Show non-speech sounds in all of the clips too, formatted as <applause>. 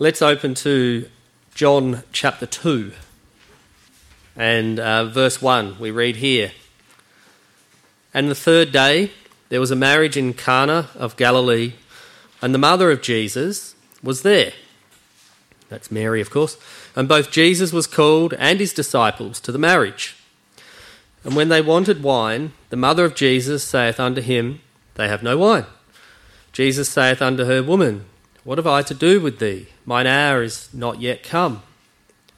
Let's open to John chapter 2 and uh, verse 1. We read here And the third day there was a marriage in Cana of Galilee, and the mother of Jesus was there. That's Mary, of course. And both Jesus was called and his disciples to the marriage. And when they wanted wine, the mother of Jesus saith unto him, They have no wine. Jesus saith unto her, Woman, what have I to do with thee? Mine hour is not yet come.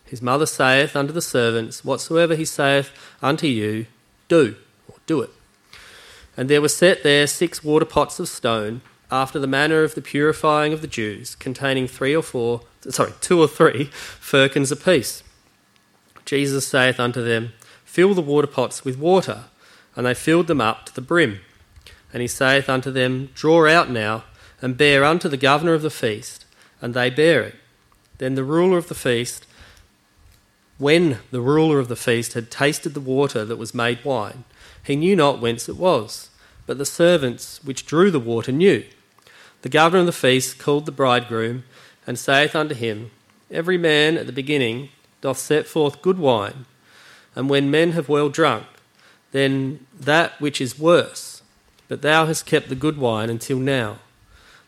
His mother saith unto the servants, Whatsoever he saith unto you, do, or do it. And there were set there six water pots of stone, after the manner of the purifying of the Jews, containing three or four, sorry, two or three firkins apiece. Jesus saith unto them, Fill the water pots with water. And they filled them up to the brim. And he saith unto them, Draw out now and bear unto the governor of the feast, and they bear it. Then the ruler of the feast, when the ruler of the feast had tasted the water that was made wine, he knew not whence it was, but the servants which drew the water knew. The governor of the feast called the bridegroom, and saith unto him, Every man at the beginning doth set forth good wine, and when men have well drunk, then that which is worse. But thou hast kept the good wine until now.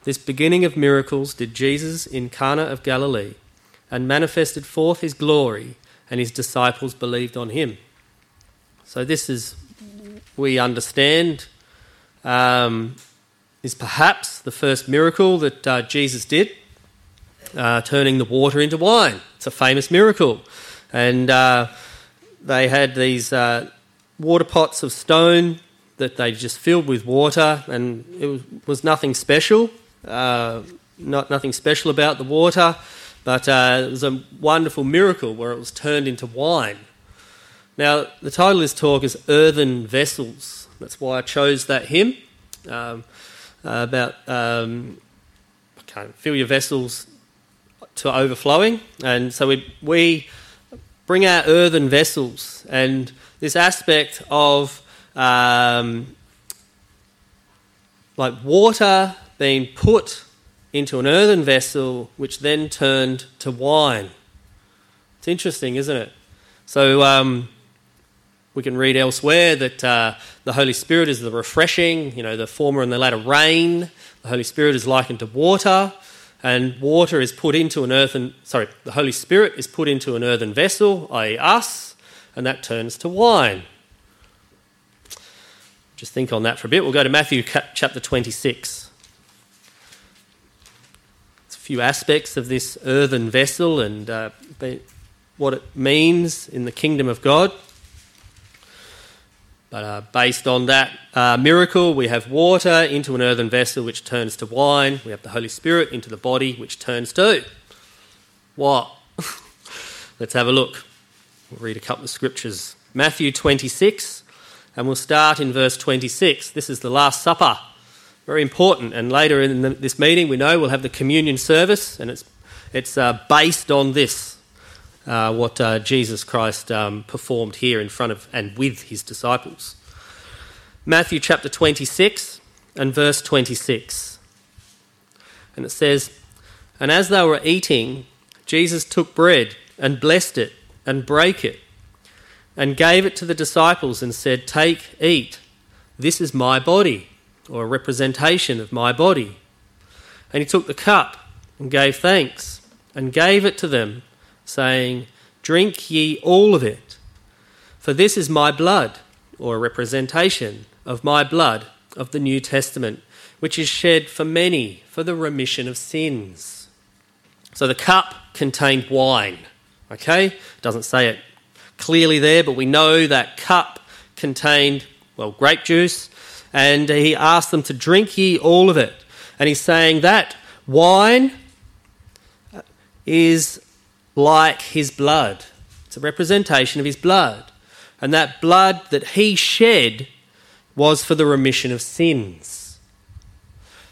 This beginning of miracles did Jesus in Cana of Galilee, and manifested forth his glory, and his disciples believed on him. So, this is, we understand, um, is perhaps the first miracle that uh, Jesus did, uh, turning the water into wine. It's a famous miracle. And uh, they had these uh, water pots of stone that they just filled with water, and it was, was nothing special. Uh, not nothing special about the water, but uh, it was a wonderful miracle where it was turned into wine. Now, the title of this talk is Earthen Vessels. That's why I chose that hymn um, about um, fill your vessels to overflowing. And so we, we bring our earthen vessels, and this aspect of um, like water being put into an earthen vessel, which then turned to wine. It's interesting, isn't it? So um, we can read elsewhere that uh, the Holy Spirit is the refreshing, you know, the former and the latter rain. The Holy Spirit is likened to water, and water is put into an earthen, sorry, the Holy Spirit is put into an earthen vessel, i.e., us, and that turns to wine. Just think on that for a bit. We'll go to Matthew chapter 26 few aspects of this earthen vessel and uh, what it means in the kingdom of God. But uh, based on that uh, miracle, we have water into an earthen vessel which turns to wine. We have the Holy Spirit into the body which turns to what? <laughs> Let's have a look. We'll read a couple of scriptures. Matthew 26, and we'll start in verse 26. This is the Last Supper. Very important. And later in the, this meeting, we know we'll have the communion service, and it's, it's uh, based on this, uh, what uh, Jesus Christ um, performed here in front of and with his disciples. Matthew chapter 26 and verse 26. And it says, And as they were eating, Jesus took bread and blessed it and brake it and gave it to the disciples and said, Take, eat, this is my body or a representation of my body. And he took the cup and gave thanks and gave it to them, saying, Drink ye all of it, for this is my blood, or a representation of my blood of the New Testament, which is shed for many for the remission of sins. So the cup contained wine. Okay? Doesn't say it clearly there, but we know that cup contained, well, grape juice and he asked them to drink ye all of it. And he's saying that wine is like his blood. It's a representation of his blood. And that blood that he shed was for the remission of sins.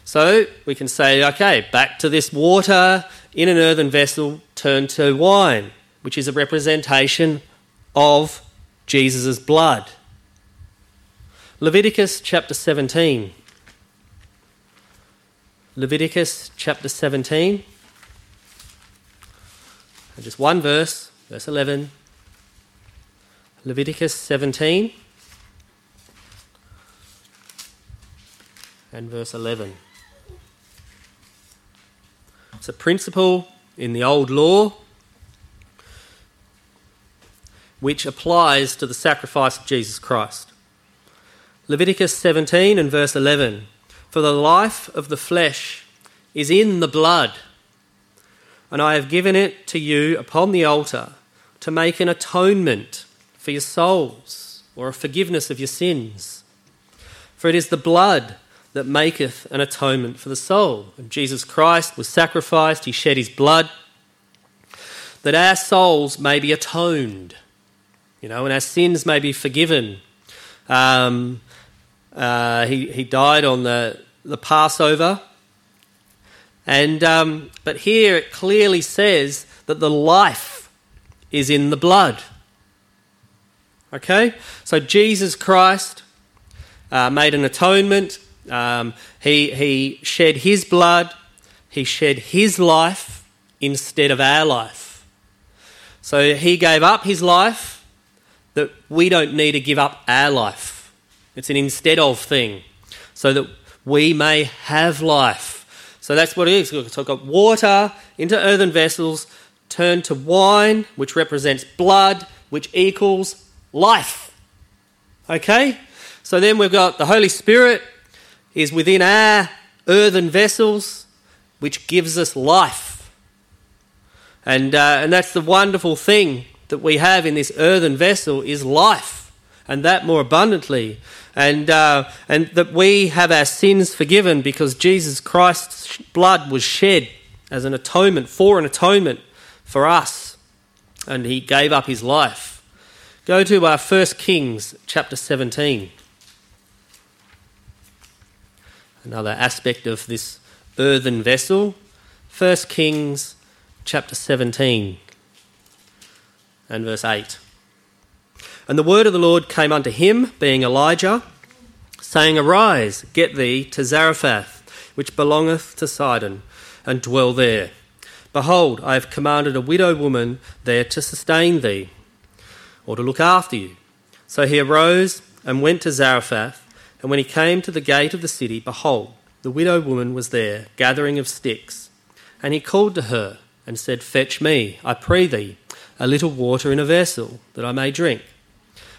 So we can say, okay, back to this water in an earthen vessel, turned to wine, which is a representation of Jesus' blood. Leviticus chapter 17. Leviticus chapter 17. And just one verse, verse 11. Leviticus 17 and verse 11. It's a principle in the old law which applies to the sacrifice of Jesus Christ. Leviticus 17 and verse 11 For the life of the flesh is in the blood, and I have given it to you upon the altar to make an atonement for your souls, or a forgiveness of your sins. For it is the blood that maketh an atonement for the soul. And Jesus Christ was sacrificed, he shed his blood, that our souls may be atoned, you know, and our sins may be forgiven. Um, uh, he, he died on the, the Passover. And, um, but here it clearly says that the life is in the blood. Okay? So Jesus Christ uh, made an atonement. Um, he, he shed his blood. He shed his life instead of our life. So he gave up his life that we don't need to give up our life. It's an instead of thing so that we may have life. So that's what it is. So I've got water into earthen vessels, turned to wine, which represents blood, which equals life. Okay? So then we've got the Holy Spirit is within our earthen vessels, which gives us life. And, uh, and that's the wonderful thing that we have in this earthen vessel is life, and that more abundantly. And, uh, and that we have our sins forgiven because Jesus Christ's blood was shed as an atonement, for an atonement for us. And he gave up his life. Go to our uh, 1 Kings chapter 17. Another aspect of this earthen vessel. First Kings chapter 17 and verse 8. And the word of the Lord came unto him, being Elijah, saying, Arise, get thee to Zarephath, which belongeth to Sidon, and dwell there. Behold, I have commanded a widow woman there to sustain thee or to look after you. So he arose and went to Zarephath, and when he came to the gate of the city, behold, the widow woman was there, gathering of sticks. And he called to her and said, Fetch me, I pray thee, a little water in a vessel, that I may drink.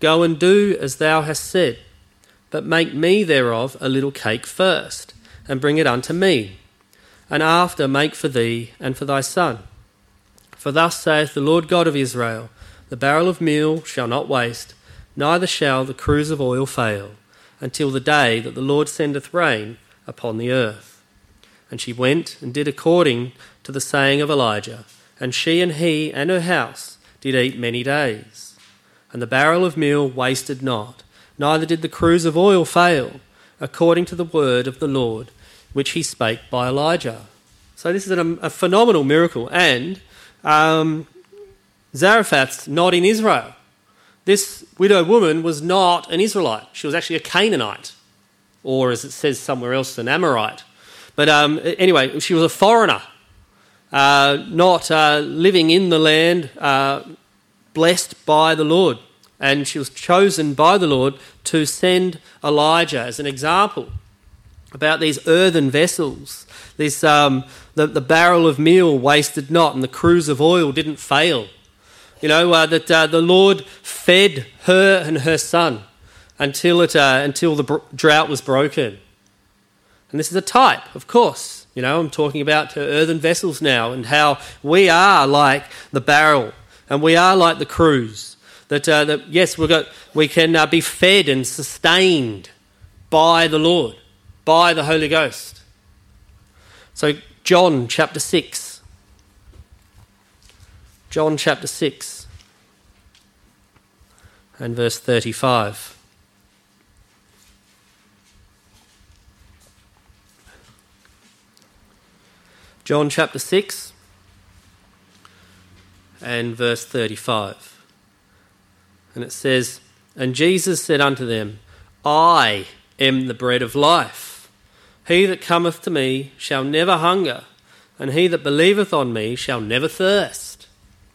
go and do as thou hast said, but make me thereof a little cake first, and bring it unto me, and after make for thee and for thy son. For thus saith the Lord God of Israel, the barrel of meal shall not waste, neither shall the cruse of oil fail, until the day that the Lord sendeth rain upon the earth. And she went and did according to the saying of Elijah, and she and he and her house did eat many days. And the barrel of meal wasted not, neither did the cruse of oil fail, according to the word of the Lord, which he spake by Elijah. So this is a, phenomenal miracle, and um, Zarephath's not in Israel. This widow woman was not an Israelite. She was actually a Canaanite, or as it says somewhere else, an Amorite. But um, anyway, she was a foreigner, uh, not uh, living in the land, uh, blessed by the Lord. And she was chosen by the Lord to send Elijah as an example about these earthen vessels. This, um, the, the barrel of meal wasted not, and the cruse of oil didn't fail. You know, uh, that uh, the Lord fed her and her son until, it, uh, until the drought was broken. And this is a type, of course. You know, I'm talking about earthen vessels now and how we are like the barrel and we are like the cruse That, uh, that yes, we've got, we can uh, be fed and sustained by the Lord, by the Holy Ghost. So, John chapter 6. John chapter 6 and verse 35. John chapter 6 and verse 35. And it says, And Jesus said unto them, I am the bread of life. He that cometh to me shall never hunger, and he that believeth on me shall never thirst.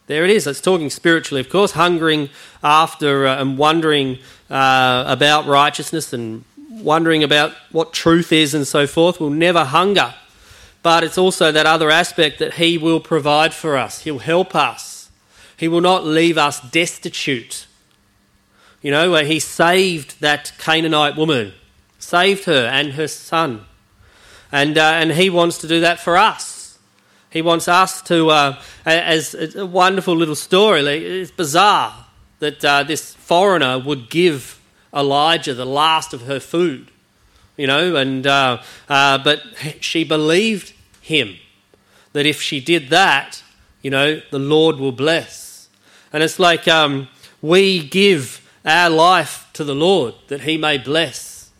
There it is. It's talking spiritually, of course, hungering after uh, and wondering uh, about righteousness and wondering about what truth is and so forth will never hunger but it's also that other aspect that He will provide for us. He'll help us. He will not leave us destitute. You know, where He saved that Canaanite woman, saved her and her son. And, uh, and He wants to do that for us. He wants us to, uh, as a wonderful little story, it's bizarre that uh, this foreigner would give Elijah the last of her food you know, and uh, uh, but she believed him. That if she did that, you know, the Lord will bless. And it's like um, we give our life to the Lord that He may bless,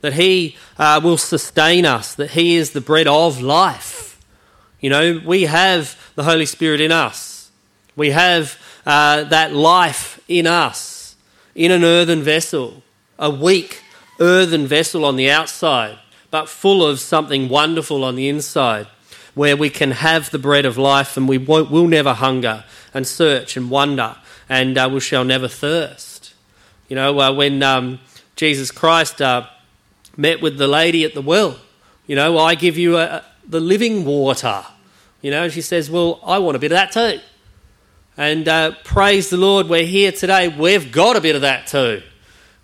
that He uh, will sustain us, that He is the bread of life. You know, we have the Holy Spirit in us, we have uh, that life in us, in an earthen vessel, a weak earthen vessel on the outside but full of something wonderful on the inside, where we can have the bread of life and we will never hunger and search and wonder and uh, we shall never thirst. You know, uh, when um, Jesus Christ uh, met with the lady at the well, you know, I give you a, a, the living water. You know, and she says, Well, I want a bit of that too. And uh, praise the Lord, we're here today. We've got a bit of that too.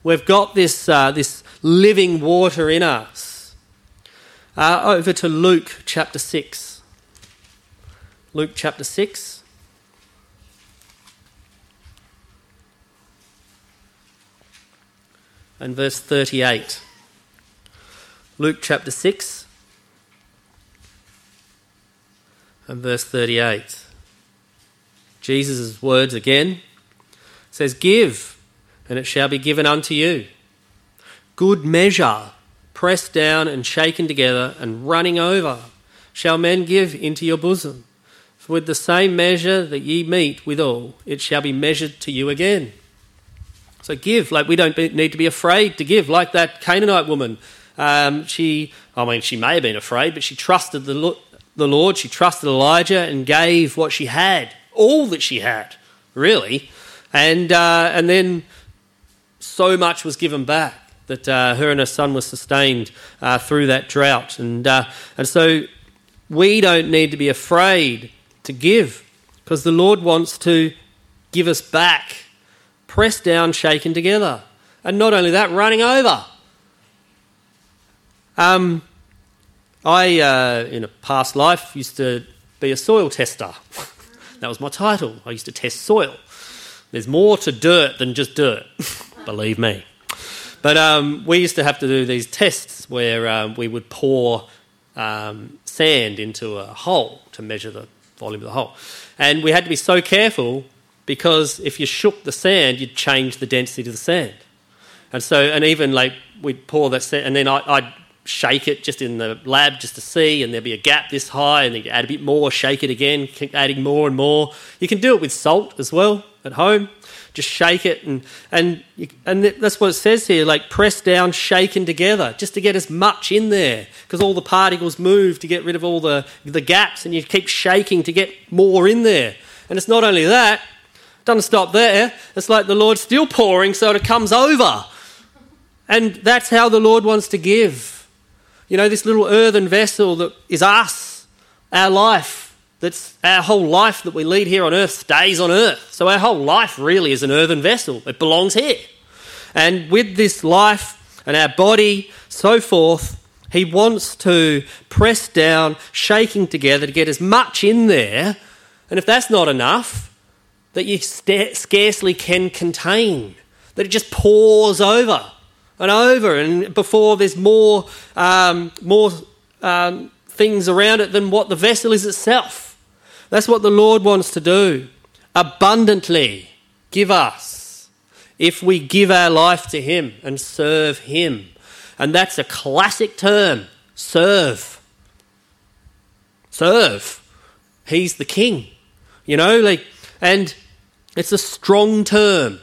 We've got this, uh, this living water in us. Uh, over to Luke chapter 6. Luke chapter 6. And verse 38. Luke chapter 6 and verse 38. Jesus' words again says, Give, and it shall be given unto you. Good measure pressed down and shaken together and running over, shall men give into your bosom. For with the same measure that ye meet withal, it shall be measured to you again. So give, like we don't need to be afraid to give, like that Canaanite woman. Um, she, I mean, she may have been afraid, but she trusted the, the Lord. She trusted Elijah and gave what she had, all that she had, really. And, uh, and then so much was given back that uh, her and her son were sustained uh, through that drought. And, uh, and so we don't need to be afraid to give because the Lord wants to give us back, pressed down, shaken together. And not only that, running over. Um, I, uh, in a past life, used to be a soil tester. <laughs> that was my title. I used to test soil. There's more to dirt than just dirt, <laughs> believe me. But um, we used to have to do these tests where um, we would pour um, sand into a hole to measure the volume of the hole. And we had to be so careful because if you shook the sand, you'd change the density of the sand. And so, and even like we'd pour that sand, and then I, would shake it just in the lab just to see, and there'll be a gap this high, and then you add a bit more, shake it again, keep adding more and more. You can do it with salt as well at home. Just shake it and and and that's what it says here like press down shaken together just to get as much in there because all the particles move to get rid of all the the gaps and you keep shaking to get more in there. And it's not only that doesn't stop there. It's like the lord's still pouring so it comes over. And that's how the lord wants to give you know this little earthen vessel that is us our life that's our whole life that we lead here on earth stays on earth. So our whole life really is an earthen vessel. It belongs here. And with this life and our body, so forth, he wants to press down, shaking together to get as much in there. And if that's not enough, that you st- scarcely can contain, that it just pours over and over, and before there's more, um, more um, things around it than what the vessel is itself. That's what the Lord wants to do. Abundantly give us if we give our life to Him and serve Him. And that's a classic term serve. Serve. He's the king. You know, like, and it's a strong term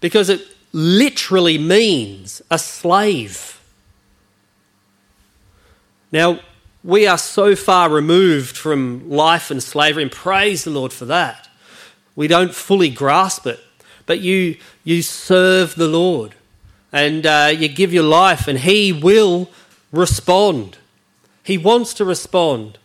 because it literally means a slave. Now, we are so far removed from life and slavery, and praise the Lord for that. We don't fully grasp it, but you, you serve the Lord and uh, you give your life, and He will respond. He wants to respond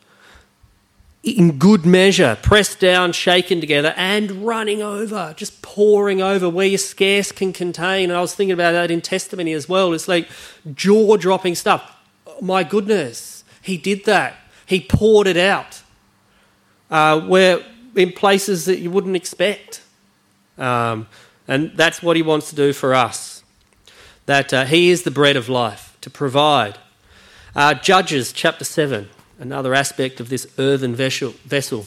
in good measure, pressed down, shaken together, and running over, just pouring over where you scarce can contain. And I was thinking about that in testimony as well. It's like jaw dropping stuff. Oh, my goodness, he did that. He poured it out uh, where in places that you wouldn't expect. Um, and that's what he wants to do for us. That uh, he is the bread of life to provide. Uh, Judges chapter 7 another aspect of this earthen vessel.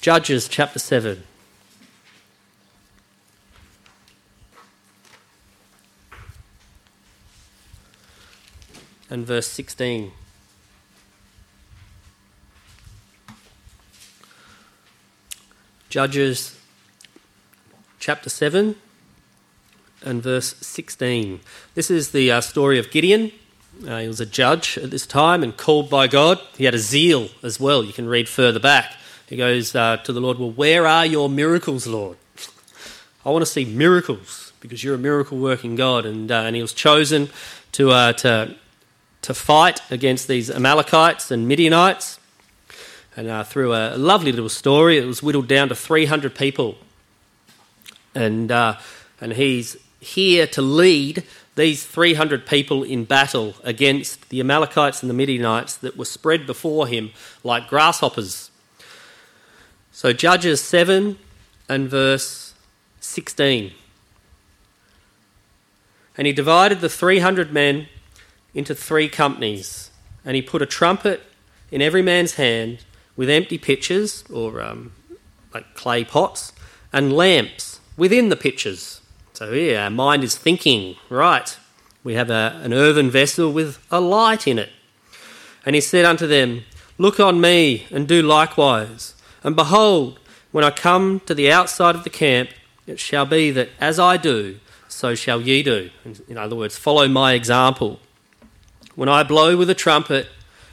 Judges chapter 7. And verse 16. Judges chapter 7 and verse 16. This is the uh, story of Gideon. Uh, he was a judge at this time and called by God. He had a zeal as well. You can read further back. He goes uh, to the Lord, Well, where are your miracles, Lord? I want to see miracles because you're a miracle working God. And, uh, and he was chosen to, uh, to, to fight against these Amalekites and Midianites. And uh, through a lovely little story, it was whittled down to 300 people. And, uh, and he's here to lead these 300 people in battle against the Amalekites and the Midianites that were spread before him like grasshoppers. So, Judges 7 and verse 16. And he divided the 300 men into three companies, and he put a trumpet in every man's hand with empty pitchers, or um, like clay pots, and lamps within the pitchers. So here, our mind is thinking, right, we have a, an earthen vessel with a light in it. And he said unto them, Look on me, and do likewise. And behold, when I come to the outside of the camp, it shall be that as I do, so shall ye do. In other words, follow my example. When I blow with a trumpet,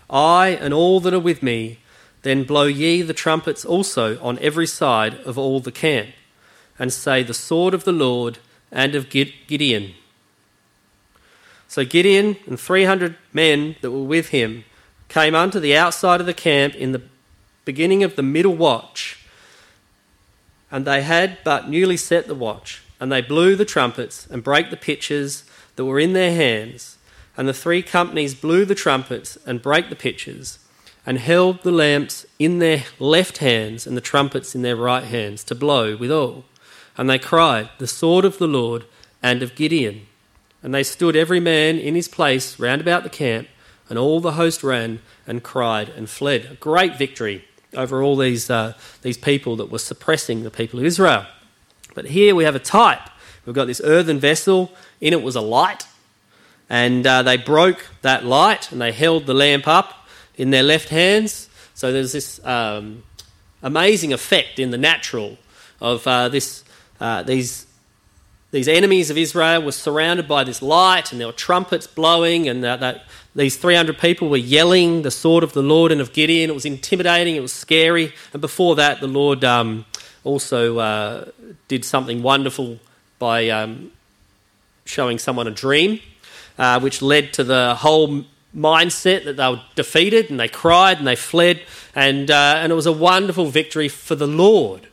I and all that are with me, then blow ye the trumpets also on every side of all the camp, and say, The sword of the Lord and of Gideon. So Gideon and 300 men that were with him came unto the outside of the camp in the beginning of the middle watch, and they had but newly set the watch, and they blew the trumpets and brake the pitchers that were in their hands. And the three companies blew the trumpets and brake the pitchers, and held the lamps in their left hands and the trumpets in their right hands to blow withal. And they cried, The sword of the Lord and of Gideon. And they stood every man in his place round about the camp, and all the host ran and cried and fled. A great victory over all these, uh, these people that were suppressing the people of Israel. But here we have a type. We've got this earthen vessel, in it was a light, and uh, they broke that light and they held the lamp up in their left hands. So there's this um, amazing effect in the natural of uh, this uh, these, these enemies of Israel were surrounded by this light, and there were trumpets blowing, and that, that these 300 people were yelling the sword of the Lord and of Gideon. It was intimidating, it was scary. And before that, the Lord um, also uh, did something wonderful by um, showing someone a dream, uh, which led to the whole mindset that they were defeated and they cried and they fled. And, uh, and it was a wonderful victory for the Lord.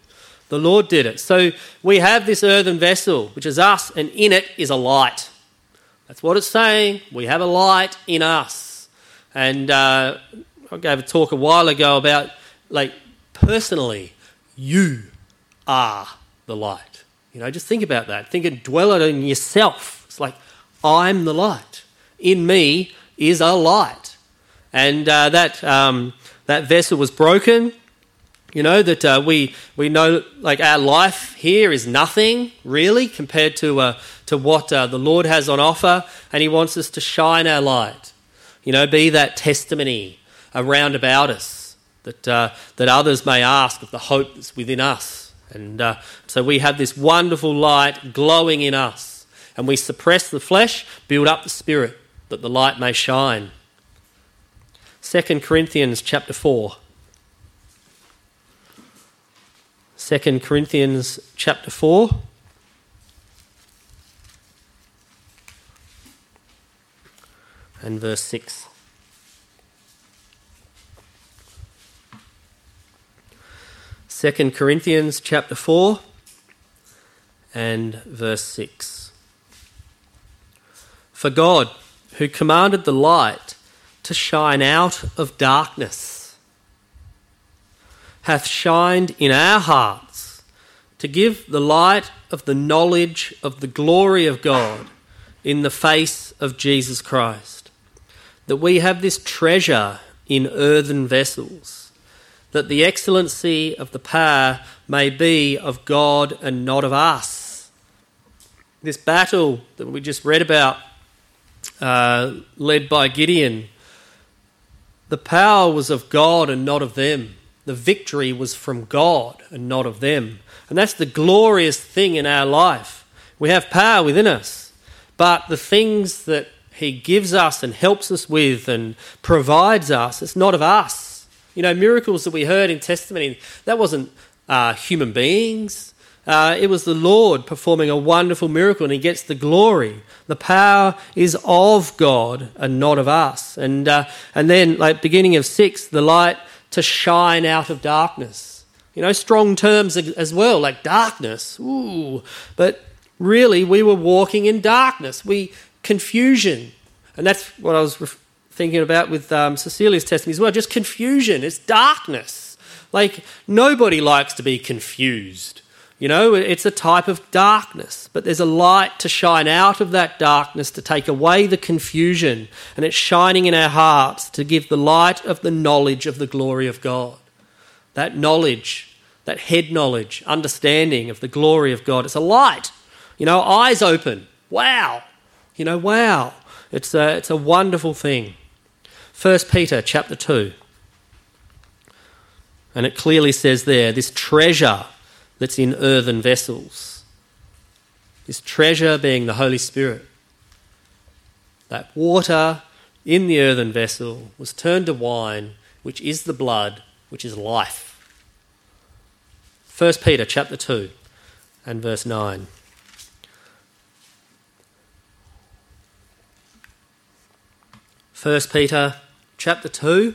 The Lord did it. So we have this earthen vessel, which is us, and in it is a light. That's what it's saying. We have a light in us. And uh, I gave a talk a while ago about, like, personally, you are the light. You know, just think about that. Think and dwell it in yourself. It's like, I'm the light. In me is a light. And uh, that, um, that vessel was broken You know, that uh, we, we know like our life here is nothing really compared to, uh, to what uh, the Lord has on offer, and He wants us to shine our light. You know, be that testimony around about us that, uh, that others may ask of the hope that's within us. And uh, so we have this wonderful light glowing in us, and we suppress the flesh, build up the spirit, that the light may shine. 2 Corinthians chapter 4. 2 Corinthians chapter 4. And verse 6. Second Corinthians chapter 4 and verse 6. For God, who commanded the light to shine out of darkness, hath shined in our hearts to give the light of the knowledge of the glory of God in the face of Jesus Christ. That we have this treasure in earthen vessels, that the excellency of the power may be of God and not of us. This battle that we just read about, uh, led by Gideon, the power was of God and not of them the victory was from God and not of them. And that's the glorious thing in our life. We have power within us, but the things that He gives us and helps us with and provides us, it's not of us. You know, miracles that we heard in testimony, that wasn't uh, human beings. Uh, it was the Lord performing a wonderful miracle, and He gets the glory. The power is of God and not of us. And uh, and then, like beginning of six, the light to shine out of darkness. You know, strong terms as well, like darkness. Ooh. But really, we were walking in darkness. We confusion, and that's what I was thinking about with um, Cecilia's testimony as well. Just confusion. It's darkness. Like nobody likes to be confused. You know, it's a type of darkness, but there's a light to shine out of that darkness to take away the confusion, and it's shining in our hearts to give the light of the knowledge of the glory of God. That knowledge, that head knowledge, understanding of the glory of God. It's a light. You know, eyes open. Wow. You know, wow. It's a, it's a wonderful thing. 1 Peter chapter 2. And it clearly says there this treasure that's in earthen vessels. This treasure being the Holy Spirit. That water in the earthen vessel was turned to wine, which is the blood, which is life. 1 Peter chapter 2 and verse 9. First Peter chapter 2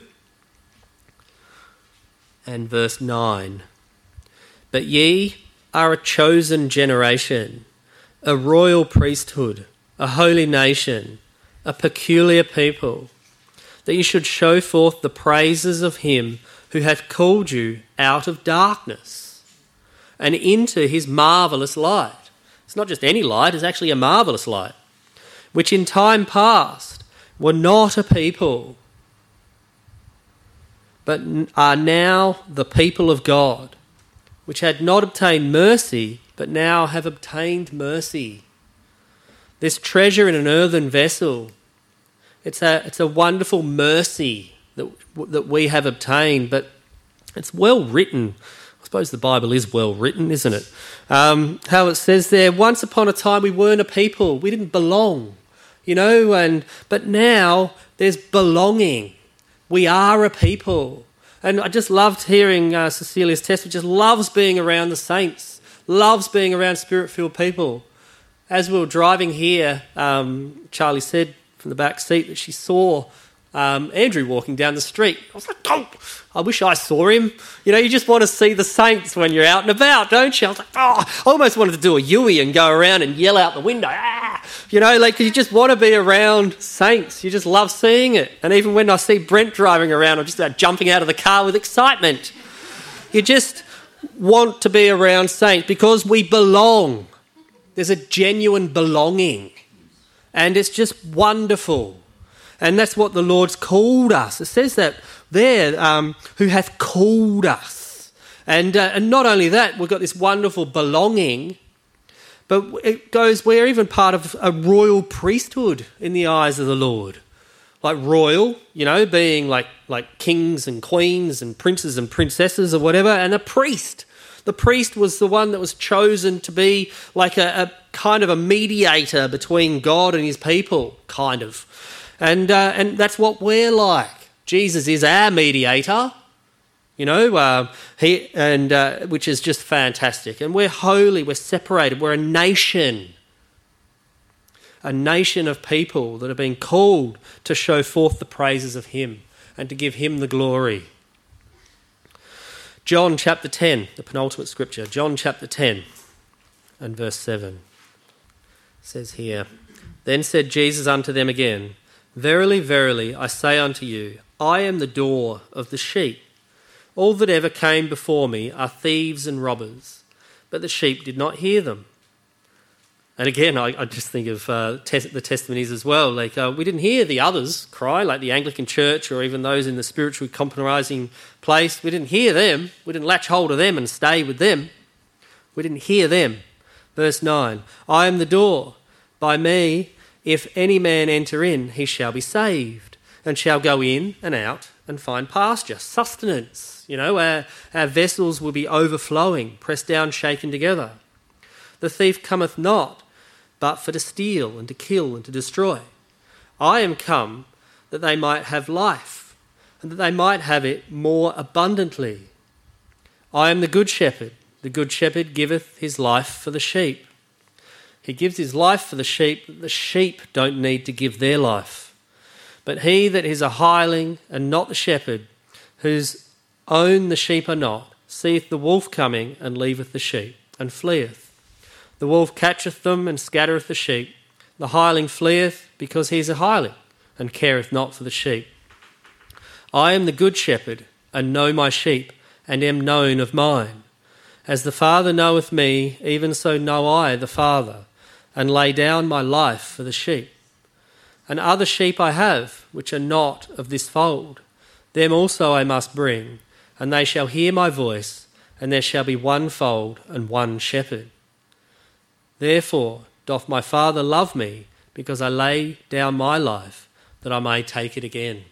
and verse 9. But ye are a chosen generation, a royal priesthood, a holy nation, a peculiar people, that you should show forth the praises of him who hath called you out of darkness and into his marvellous light. It's not just any light, it's actually a marvellous light, which in time past were not a people, but are now the people of God which had not obtained mercy, but now have obtained mercy. This treasure in an earthen vessel, it's a, it's a wonderful mercy that, that we have obtained, but it's well written. I suppose the Bible is well written, isn't it? Um, how it says there, once upon a time we weren't a people, we didn't belong, you know, and but now there's belonging. We are a people. And I just loved hearing uh, Cecilia's test, just loves being around the saints, loves being around spirit filled people. As we were driving here, um, Charlie said from the back seat that she saw um, Andrew walking down the street. I was like, oh, I wish I saw him. You know, you just want to see the saints when you're out and about, don't you? I was like, oh, I almost wanted to do a Yui and go around and yell out the window, ah! You know, like, you just want to be around saints. You just love seeing it. And even when I see Brent driving around, I'm just about jumping out of the car with excitement. You just want to be around saints because we belong. There's a genuine belonging. And it's just wonderful. And that's what the Lord's called us. It says that there, um, who hath called us. And, uh, and not only that, we've got this wonderful belonging, but it goes, we're even part of a royal priesthood in the eyes of the Lord. Like royal, you know, being like, like kings and queens and princes and princesses or whatever, and a priest. The priest was the one that was chosen to be like a, a kind of a mediator between God and his people, kind of. And, uh, and that's what we're like. Jesus is our mediator, you know, uh, he, and, uh, which is just fantastic. And we're holy, we're separated, we're a nation. A nation of people that have been called to show forth the praises of Him and to give Him the glory. John chapter 10, the penultimate scripture, John chapter 10 and verse 7 says here Then said Jesus unto them again, Verily, verily, I say unto you, I am the door of the sheep. All that ever came before me are thieves and robbers, but the sheep did not hear them. And again, I, I just think of uh, te- the testimonies as well. Like, uh, we didn't hear the others cry, like the Anglican Church or even those in the spiritually compromising place. We didn't hear them. We didn't latch hold of them and stay with them. We didn't hear them. Verse 9 I am the door. By me, if any man enter in, he shall be saved, and shall go in and out and find pasture, sustenance. You know, our, our vessels will be overflowing, pressed down, shaken together. The thief cometh not but for to steal and to kill and to destroy. I am come that they might have life, and that they might have it more abundantly. I am the good shepherd. The good shepherd giveth his life for the sheep. He gives his life for the sheep, that the sheep don't need to give their life. But he that is a hireling and not the shepherd, whose own the sheep are not, seeth the wolf coming and leaveth the sheep, and fleeth. The wolf catcheth them and scattereth the sheep. The hireling fleeth because he is a hireling and careth not for the sheep. I am the good shepherd and know my sheep and am known of mine. As the Father knoweth me, even so know I the Father, and lay down my life for the sheep. And other sheep I have, which are not of this fold. Them also I must bring, and they shall hear my voice, and there shall be one fold and one shepherd. Therefore doth my Father love me, because I lay down my life that I may take it again.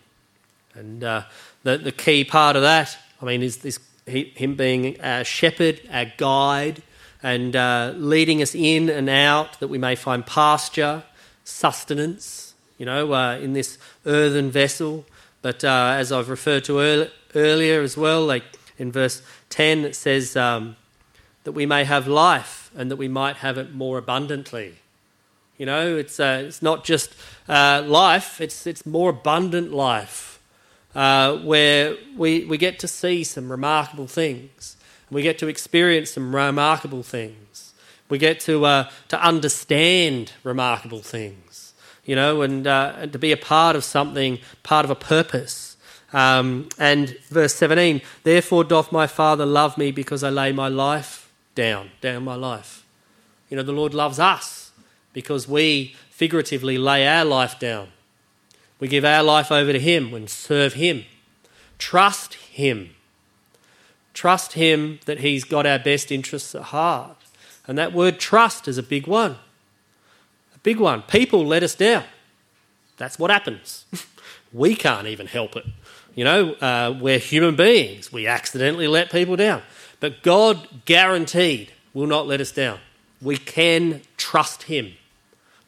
And uh, the, the key part of that, I mean, is this him being our shepherd, our guide, and uh, leading us in and out that we may find pasture, sustenance, you know, uh, in this earthen vessel. But uh, as I've referred to early, earlier as well, like in verse 10, it says um, that we may have life and that we might have it more abundantly. You know, it's, uh, it's not just uh, life, it's, it's more abundant life uh, where we, we get to see some remarkable things. We get to experience some remarkable things. We get to, uh, to understand remarkable things, you know, and, uh, and to be a part of something, part of a purpose. Um, and verse 17, therefore doth my Father love me because I lay my life down, down my life. You know, the Lord loves us because we figuratively lay our life down. We give our life over to Him and serve Him. Trust Him. Trust Him that He's got our best interests at heart. And that word trust is a big one. A big one. People let us down. That's what happens. <laughs> we can't even help it. You know, uh, we're human beings. We accidentally let people down. But God guaranteed will not let us down. We can trust Him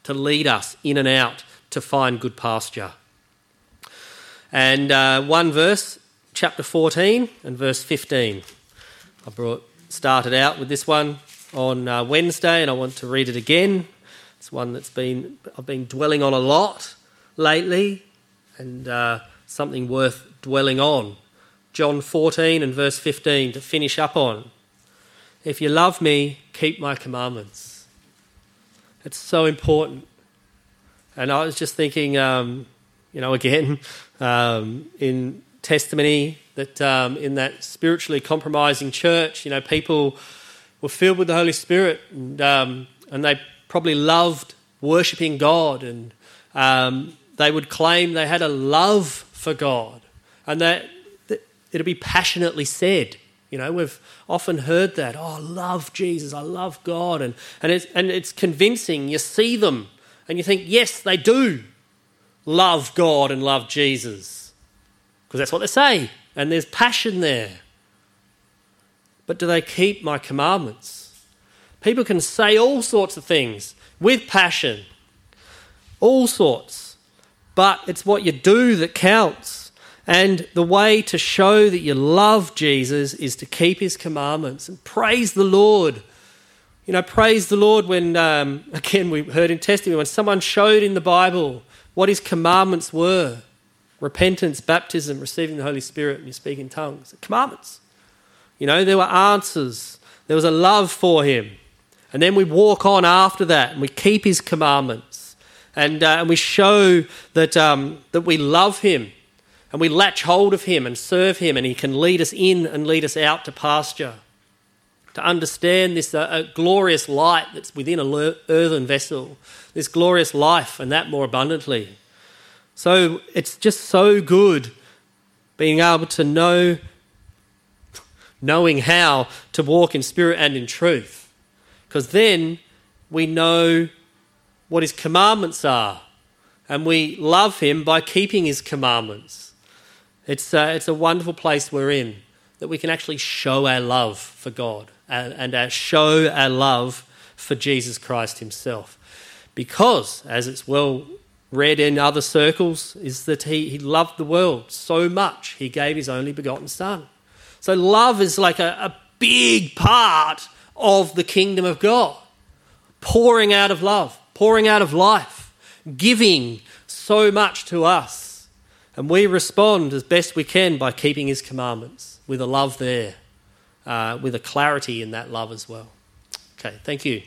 to lead us in and out to find good pasture. And uh, one verse, chapter 14 and verse 15. I brought, started out with this one on uh, Wednesday, and I want to read it again. It's one that's been I've been dwelling on a lot lately, and uh, something worth dwelling on. John 14 and verse 15 to finish up on. If you love me, keep my commandments. It's so important. And I was just thinking, um, you know, again, <laughs> um, in testimony, that um, in that spiritually compromising church, you know, people were filled with the Holy Spirit and, um, and they probably loved worshipping God and um, they would claim they had a love for God and that it'll be passionately said, You know, we've often heard that. Oh, I love Jesus. I love God. And, and, it's, and it's convincing. You see them and you think, yes, they do love God and love Jesus. Because that's what they say. And there's passion there. But do they keep my commandments? People can say all sorts of things with passion, all sorts. But it's what you do that counts. And the way to show that you love Jesus is to keep his commandments and praise the Lord. You know, praise the Lord when, um, <laughs> again, we heard in testimony, when someone showed in the Bible what his commandments were repentance, baptism, receiving the Holy Spirit, and you speak in tongues. Commandments. You know, there were answers, there was a love for him. And then we walk on after that and we keep his commandments. And, uh, and we show that, um, that we love him and we latch hold of Him and serve Him, and He can lead us in and lead us out to pasture. To understand this uh, glorious light that's within a earthen vessel, this glorious life, and that more abundantly. So it's just so good being able to know, knowing how to walk in spirit and in truth. Because then we know what His commandments are, and we love Him by keeping His commandments. It's, uh, it's a wonderful place we're in that we can actually show our love for God and, and uh, show our love for Jesus Christ Himself. Because, as it's well read in other circles, is that he, he loved the world so much he gave His only begotten Son. So, love is like a, a big part of the kingdom of God. Pouring out of love, pouring out of life, giving so much to us and we respond as best we can by keeping his commandments with a love there, uh, with a clarity in that love as well. Okay, thank you.